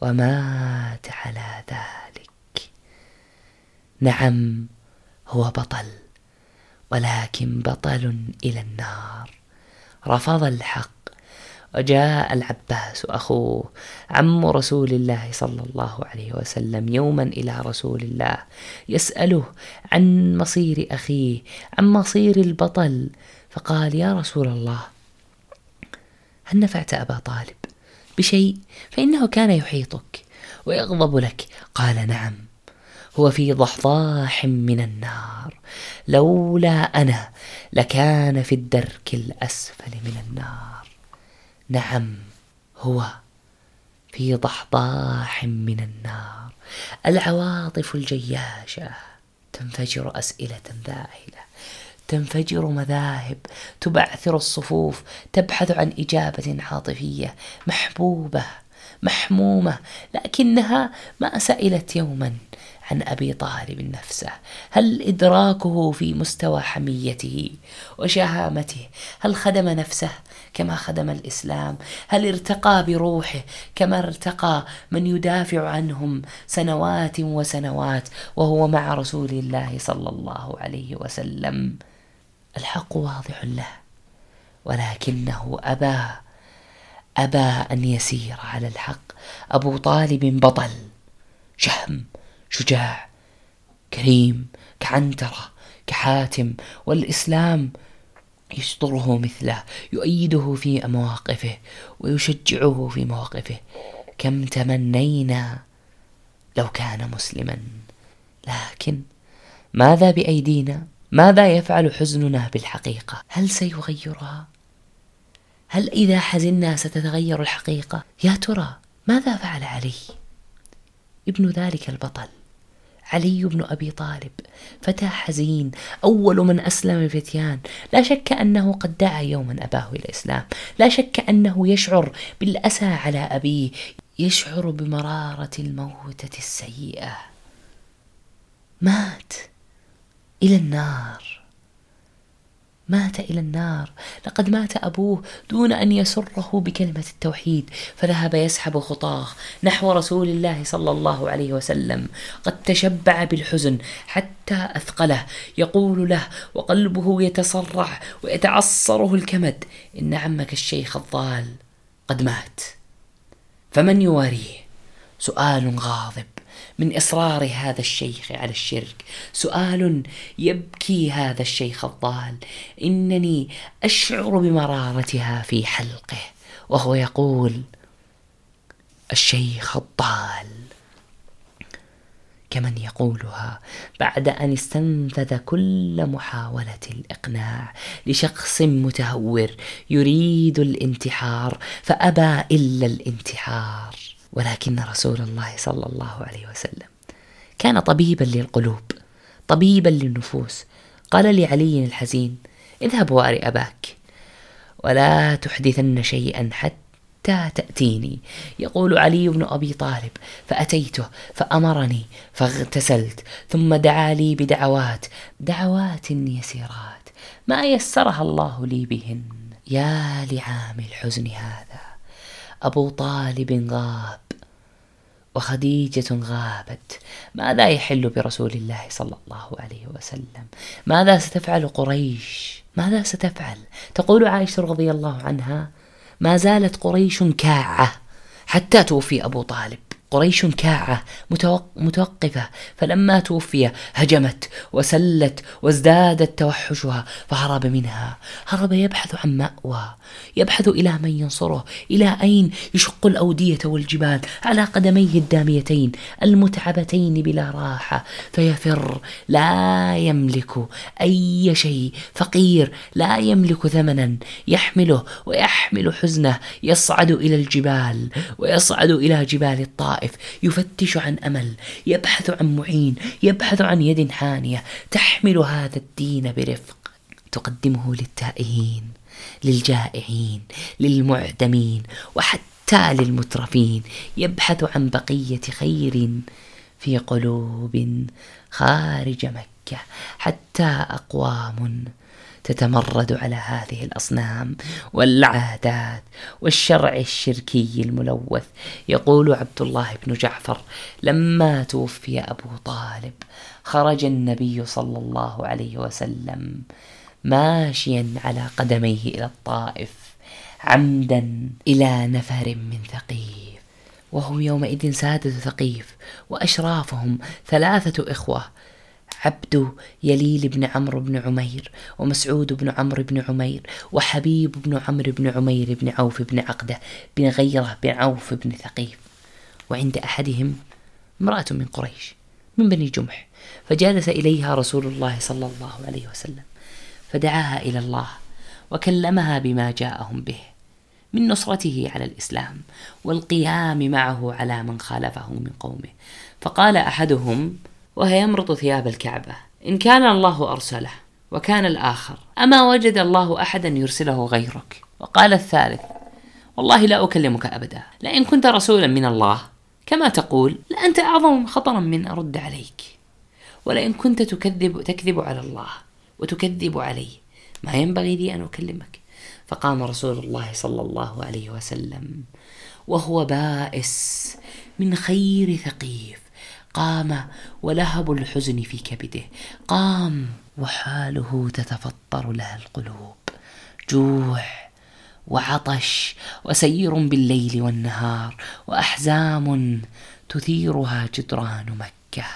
ومات على ذلك. نعم هو بطل. ولكن بطل إلى النار. رفض الحق. وجاء العباس أخوه عم رسول الله صلى الله عليه وسلم يوما إلى رسول الله يسأله عن مصير أخيه عن مصير البطل. فقال يا رسول الله هل نفعت أبا طالب بشيء؟ فإنه كان يحيطك ويغضب لك. قال نعم هو في ضحضاح من النار لولا أنا لكان في الدرك الأسفل من النار. نعم هو في ضحضاح من النار. العواطف الجياشة تنفجر أسئلة ذاهلة تنفجر مذاهب تبعثر الصفوف تبحث عن إجابة عاطفية محبوبة محمومة لكنها ما سئلت يوما. عن أبي طالب نفسه. هل إدراكه في مستوى حميته وشهامته؟ هل خدم نفسه كما خدم الإسلام؟ هل ارتقى بروحه كما ارتقى من يدافع عنهم سنوات وسنوات وهو مع رسول الله صلى الله عليه وسلم؟ الحق واضح له ولكنه أبى أبى أن يسير على الحق. أبو طالب بطل شهم شجاع كريم كعنترة كحاتم والإسلام يشطره مثله يؤيده في مواقفه ويشجعه في مواقفه. كم تمنينا لو كان مسلما لكن ماذا بأيدينا؟ ماذا يفعل حزننا بالحقيقة؟ هل سيغيرها؟ هل إذا حزنا ستتغير الحقيقة؟ يا ترى ماذا فعل علي؟ ابن ذلك البطل. علي بن أبي طالب. فتى حزين أول من أسلم الفتيان لا شك أنه قد دعا يوما أباه إلى الإسلام. لا شك أنه يشعر بالأسى على أبيه يشعر بمرارة الموتة السيئة. مات إلى النار. مات إلى النار. لقد مات أبوه دون أن يسره بكلمة التوحيد فذهب يسحب خطاه نحو رسول الله صلى الله عليه وسلم. قد تشبع بالحزن حتى أثقله. يقول له وقلبه يتصرع ويتعصره الكمد. إن عمك الشيخ الضال قد مات. فمن يواريه؟ سؤال غاضب. من إصرار هذا الشيخ على الشرك. سؤال يبكي هذا الشيخ الضال. إنني أشعر بمرارتها في حلقه وهو يقول الشيخ الضال. كمن يقولها بعد أن استنفذ كل محاولة الإقناع لشخص متهور يريد الانتحار فأبى إلا الانتحار. ولكن رسول الله صلى الله عليه وسلم كان طبيبا للقلوب طبيبا للنفوس. قال لعلي الحزين اذهب واري أباك ولا تحدثن شيئا حتى تأتيني. يقول علي بن أبي طالب فأتيته فأمرني فاغتسلت ثم دعا لي بدعوات دعوات يسيرات. ما يسرها الله لي بهن يا لعام الحزن هذا. أبو طالب غاب وخديجة غابت ماذا يحل برسول الله صلى الله عليه وسلم؟ ماذا ستفعل قريش؟ ماذا ستفعل؟ تقول عائشة رضي الله عنها ما زالت قريش كاعة حتى توفي أبو طالب. قريش كاعة متوقفة. فلما توفي هجمت وسلت وازدادت توحشها فهرب منها. هرب يبحث عن مأوى يبحث إلى من ينصره إلى أين يشق الأودية والجبال؟ على قدميه الداميتين المتعبتين بلا راحة. فيفر لا يملك أي شيء. فقير لا يملك ثمنا. يحمله ويحمل حزنه. يصعد إلى الجبال ويصعد إلى جبال الطائف. الطائف يفتش عن أمل يبحث عن معين يبحث عن يد حانية تحمل هذا الدين برفق تقدمه للتائهين للجائعين للمعدمين وحتى للمترفين. يبحث عن بقية خير في قلوب خارج مكة حتى أقوام تتمرد على هذه الأصنام والعادات والشرع الشركي الملوث. يقول عبد الله بن جعفر لما توفي أبو طالب خرج النبي صلى الله عليه وسلم ماشيا على قدميه إلى الطائف عمدا إلى نفر من ثقيف وهم يومئذ سادة ثقيف وأشرافهم ثلاثة إخوة عبد يليل بن عمرو بن عمير ومسعود بن عمرو بن عمير وحبيب بن عمرو بن عمير بن عوف بن عقدة بن غيرة بن عوف بن ثقيف. وعند أحدهم امرأة من قريش من بني جمح فجالس إليها رسول الله صلى الله عليه وسلم فدعاها إلى الله وكلمها بما جاءهم به من نصرته على الإسلام والقيام معه على من خالفه من قومه. فقال أحدهم وهي يمرط ثياب الكعبة. إن كان الله أرسله وكان الآخر أما وجد الله أحدا يرسله غيرك؟ وقال الثالث والله لا أكلمك أبدا. لئن كنت رسولا من الله كما تقول لأنت أعظم خطرا من أرد عليك. ولئن كنت تكذب تكذب على الله وتكذب علي ما ينبغي لي أن أكلمك؟ فقام رسول الله صلى الله عليه وسلم وهو بائس من خير ثقيف. قام ولهب الحزن في كبده. قام وحاله تتفطر لها القلوب. جوع وعطش وسير بالليل والنهار وأحزام تثيرها جدران مكة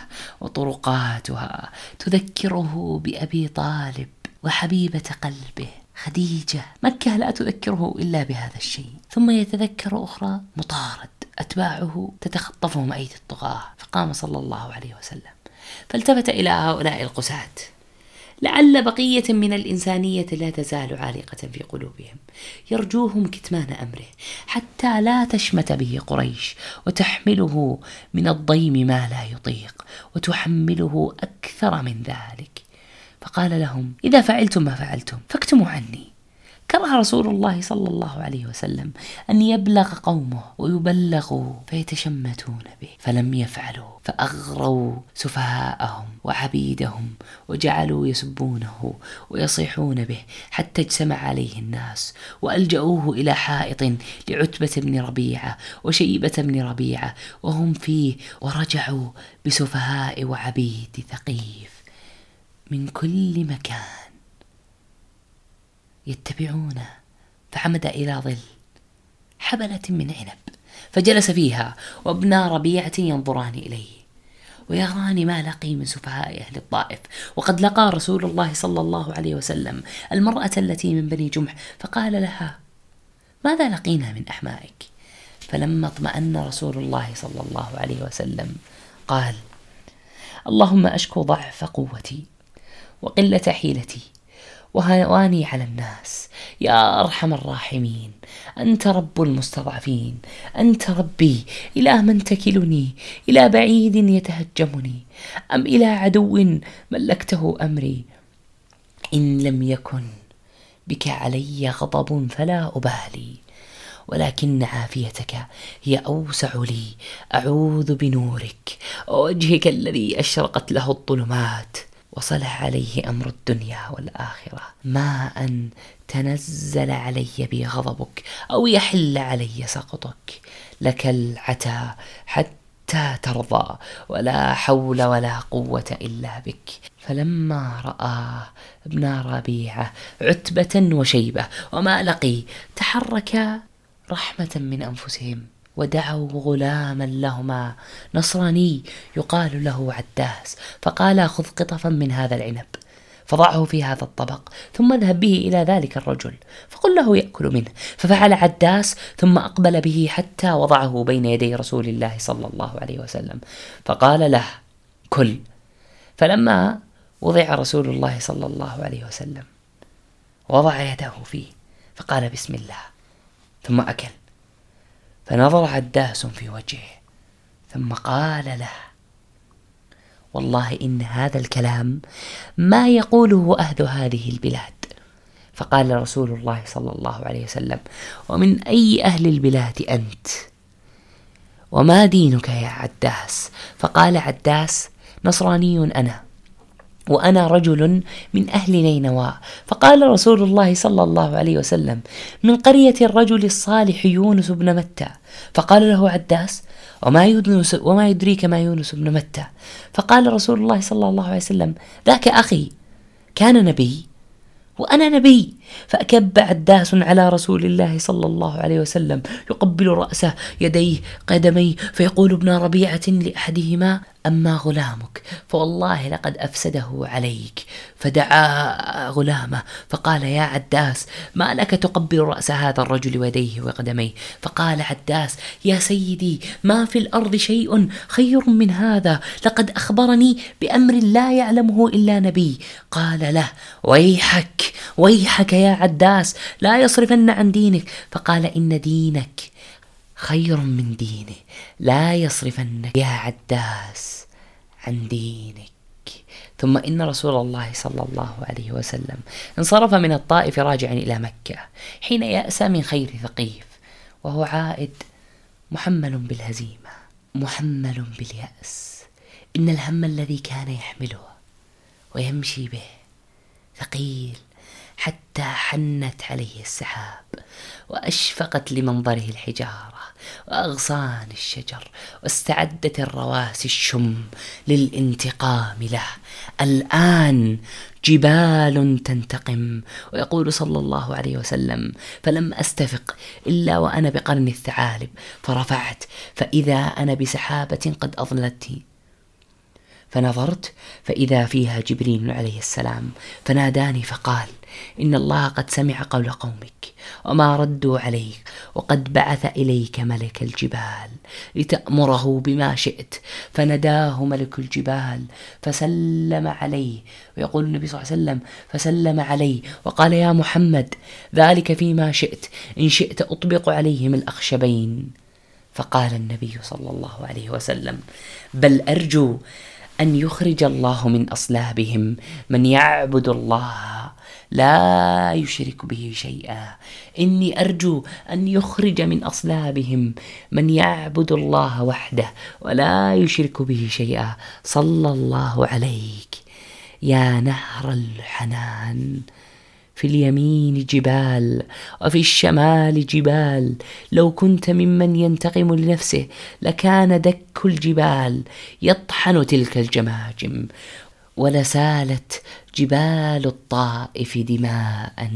وطرقاتها تذكره بأبي طالب وحبيبة قلبه خديجة. مكة لا تذكره إلا بهذا الشيء. ثم يتذكر أخرى مطارد. أتباعه تتخطفهم أيدي الطغاة. فقام صلى الله عليه وسلم. فالتفت إلى هؤلاء القساة. لعل بقية من الإنسانية لا تزال عالقة في قلوبهم. يرجوهم كتمان أمره. حتى لا تشمت به قريش. وتحمله من الضيم ما لا يطيق. وتحمله أكثر من ذلك. فقال لهم إذا فعلتم ما فعلتم فاكتموا عني. كره رسول الله صلى الله عليه وسلم أن يبلغ قومه ويبلغوا فيتشمتون به فلم يفعلوا فأغروا سفهاءهم وعبيدهم وجعلوا يسبونه ويصيحون به حتى اجتمع عليه الناس وألجأوه إلى حائط لعتبة بن ربيعة وشيبة بن ربيعة وهم فيه ورجعوا بسفهاء وعبيد ثقيف من كل مكان. يتبعونه. فعمد إلى ظل حبلة من عنب فجلس فيها وابنا ربيعة ينظران إليه. ويران ما لقي من سفهاء أهل الطائف. وقد لقى رسول الله صلى الله عليه وسلم المرأة التي من بني جمح فقال لها ماذا لقينا من أحمائك؟ فلما اطمأن رسول الله صلى الله عليه وسلم قال اللهم أشكو ضعف قوتي وقلة حيلتي وهواني على الناس. يا أرحم الراحمين أنت رب المستضعفين أنت ربي إلى من تكلني إلى بعيد يتهجمني. أم إلى عدو ملكته أمري؟ إن لم يكن بك علي غضب فلا أبالي. ولكن عافيتك هي أوسع لي. أعوذ بنورك ووجهك الذي أشرقت له الظلمات. وصلح عليه أمر الدنيا والآخرة. ما أن تنزل علي به غضبك أو يحل علي سقطك لك العتا حتى ترضى ولا حول ولا قوة إلا بك. فلما راه ابن ربيعة عتبة وشيبة وما لقي تحرك رحمة من أنفسهم. ودعوا غلاما لهما. نصراني يقال له عداس فقال خذ قطفا من هذا العنب فضعه في هذا الطبق ثم اذهب به إلى ذلك الرجل فقل له يأكل منه. ففعل عداس ثم أقبل به حتى وضعه بين يدي رسول الله صلى الله عليه وسلم فقال له كل. فلما وضع رسول الله صلى الله عليه وسلم وضع يده فيه فقال بسم الله. ثم أكل. فنظر عداس في وجهه ثم قال له والله إن هذا الكلام ما يقوله أهل هذه البلاد. فقال رسول الله صلى الله عليه وسلم ومن أي أهل البلاد أنت؟ وما دينك يا عداس؟ فقال عداس نصراني أنا. وأنا رجل من أهل نينوى. فقال رسول الله صلى الله عليه وسلم من قرية الرجل الصالح يونس بن متى؟ فقال له عداس وما, يونس وما يدريك ما يونس بن متى؟ فقال رسول الله صلى الله عليه وسلم ذاك أخي كان نبي وأنا نبي. فأكب عداس على رسول الله صلى الله عليه وسلم يقبل رأسه يديه قدميه فيقول ابن ربيعة لأحدهما أما غلامك؟ فوالله لقد أفسده عليك. فدعا غلامه فقال يا عداس ما لك تقبل رأس هذا الرجل ويديه وقدميه فقال عداس يا سيدي ما في الأرض شيء خير من هذا؟ لقد أخبرني بأمر لا يعلمه إلا نبي. قال له ويحك ويحك يا عداس لا يصرفن عن دينك. فقال إن دينك خير من دينه لا يصرفنك يا عداس عن دينك. ثم إن رسول الله صلى الله عليه وسلم انصرف من الطائف راجعا إلى مكة حين يأسى من خير ثقيف وهو عائد محمل بالهزيمة محمل باليأس. إن الهم الذي كان يحمله ويمشي به ثقيل حتى حنت عليه السحاب وأشفقت لمنظره الحجارة وأغصان الشجر واستعدت الرواسي الشم للانتقام له. الآن جبال تنتقم ويقول صلى الله عليه وسلم فلم أستفق إلا وأنا بقرن الثعالب فرفعت فإذا أنا بسحابة قد اظلتني فنظرت فإذا فيها جبريل عليه السلام فناداني فقال إن الله قد سمع قول قومك وما ردوا عليك وقد بعث إليك ملك الجبال لتأمره بما شئت. فنداه ملك الجبال فسلم عليه ويقول النبي صلى الله عليه وسلم فسلم عليه وقال يا محمد ذلك فيما شئت إن شئت أطبق عليهم الأخشبين. فقال النبي صلى الله عليه وسلم بل أرجو أن يخرج الله من أصلابهم. من يعبد الله لا يشرك به شيئا. إني أرجو أن يخرج من أصلابهم. من يعبد الله وحده ولا يشرك به شيئا. صلى الله عليك يا نهر الحنان. في اليمين جبال وفي الشمال جبال. لو كنت ممن ينتقم لنفسه لكان دك الجبال يطحن تلك الجماجم. ولسالت جبال الطائف دماء.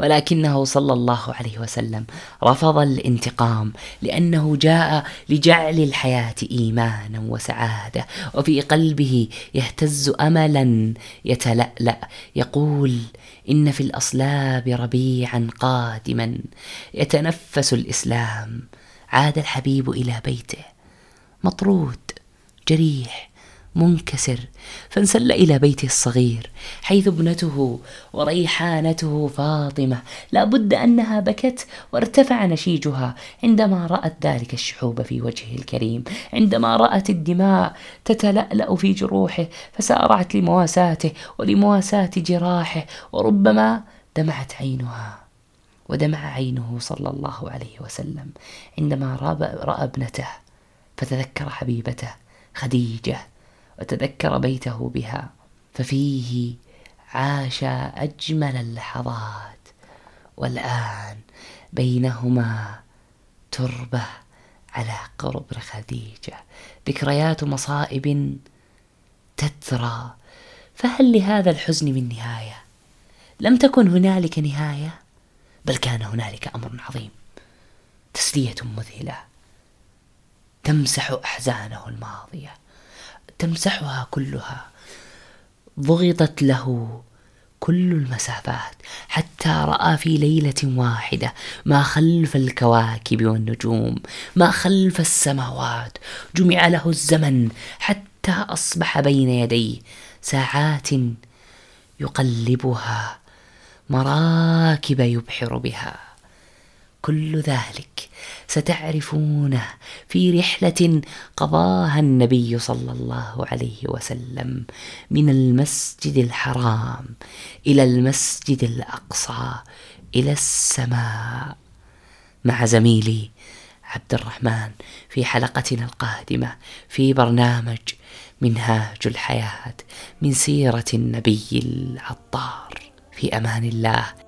ولكنه صلى الله عليه وسلم رفض الانتقام لأنه جاء لجعل الحياة إيمانا وسعادة وفي قلبه يهتز أملا يتلألأ يقول إن في الأصلاب ربيعا قادما يتنفس الإسلام عاد الحبيب إلى بيته مطرود جريح منكسر فانسل إلى بيته الصغير حيث ابنته وريحانته فاطمة. لا بد أنها بكت وارتفع نشيجها عندما رأت ذلك الشحوب في وجهه الكريم. عندما رأت الدماء تتلألأ في جروحه فسارعت لمواساته ولمواساة جراحه وربما دمعت عينها. ودمع عينه صلى الله عليه وسلم عندما رأى ابنته فتذكر حبيبته خديجة. وتذكر بيته بها ففيه عاش أجمل اللحظات. والآن بينهما تربة على قرب خديجة. ذكريات مصائب تترى. فهل لهذا الحزن من نهاية؟ لم تكن هنالك نهاية؟ بل كان هنالك أمر عظيم. تسلية مذهلة تمسح أحزانه الماضية. تمسحها كلها. ضغطت له كل المسافات حتى رأى في ليلة واحدة ما خلف الكواكب والنجوم ما خلف السماوات. جمع له الزمن حتى أصبح بين يديه ساعات يقلبها مراكب يبحر بها. كل ذلك ستعرفونه في رحلة قضاها النبي صلى الله عليه وسلم من المسجد الحرام إلى المسجد الأقصى إلى السماء. مع زميلي عبد الرحمن في حلقتنا القادمة في برنامج منهاج الحياة من سيرة النبي العطار. في أمان الله.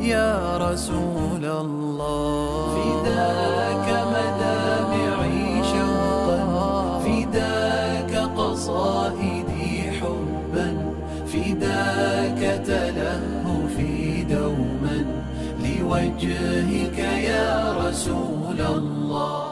يا رسول الله. فداك مدامعي شوقا فداك قصائدي حبا فداك تلهفي دوما. لوجهك يا رسول الله.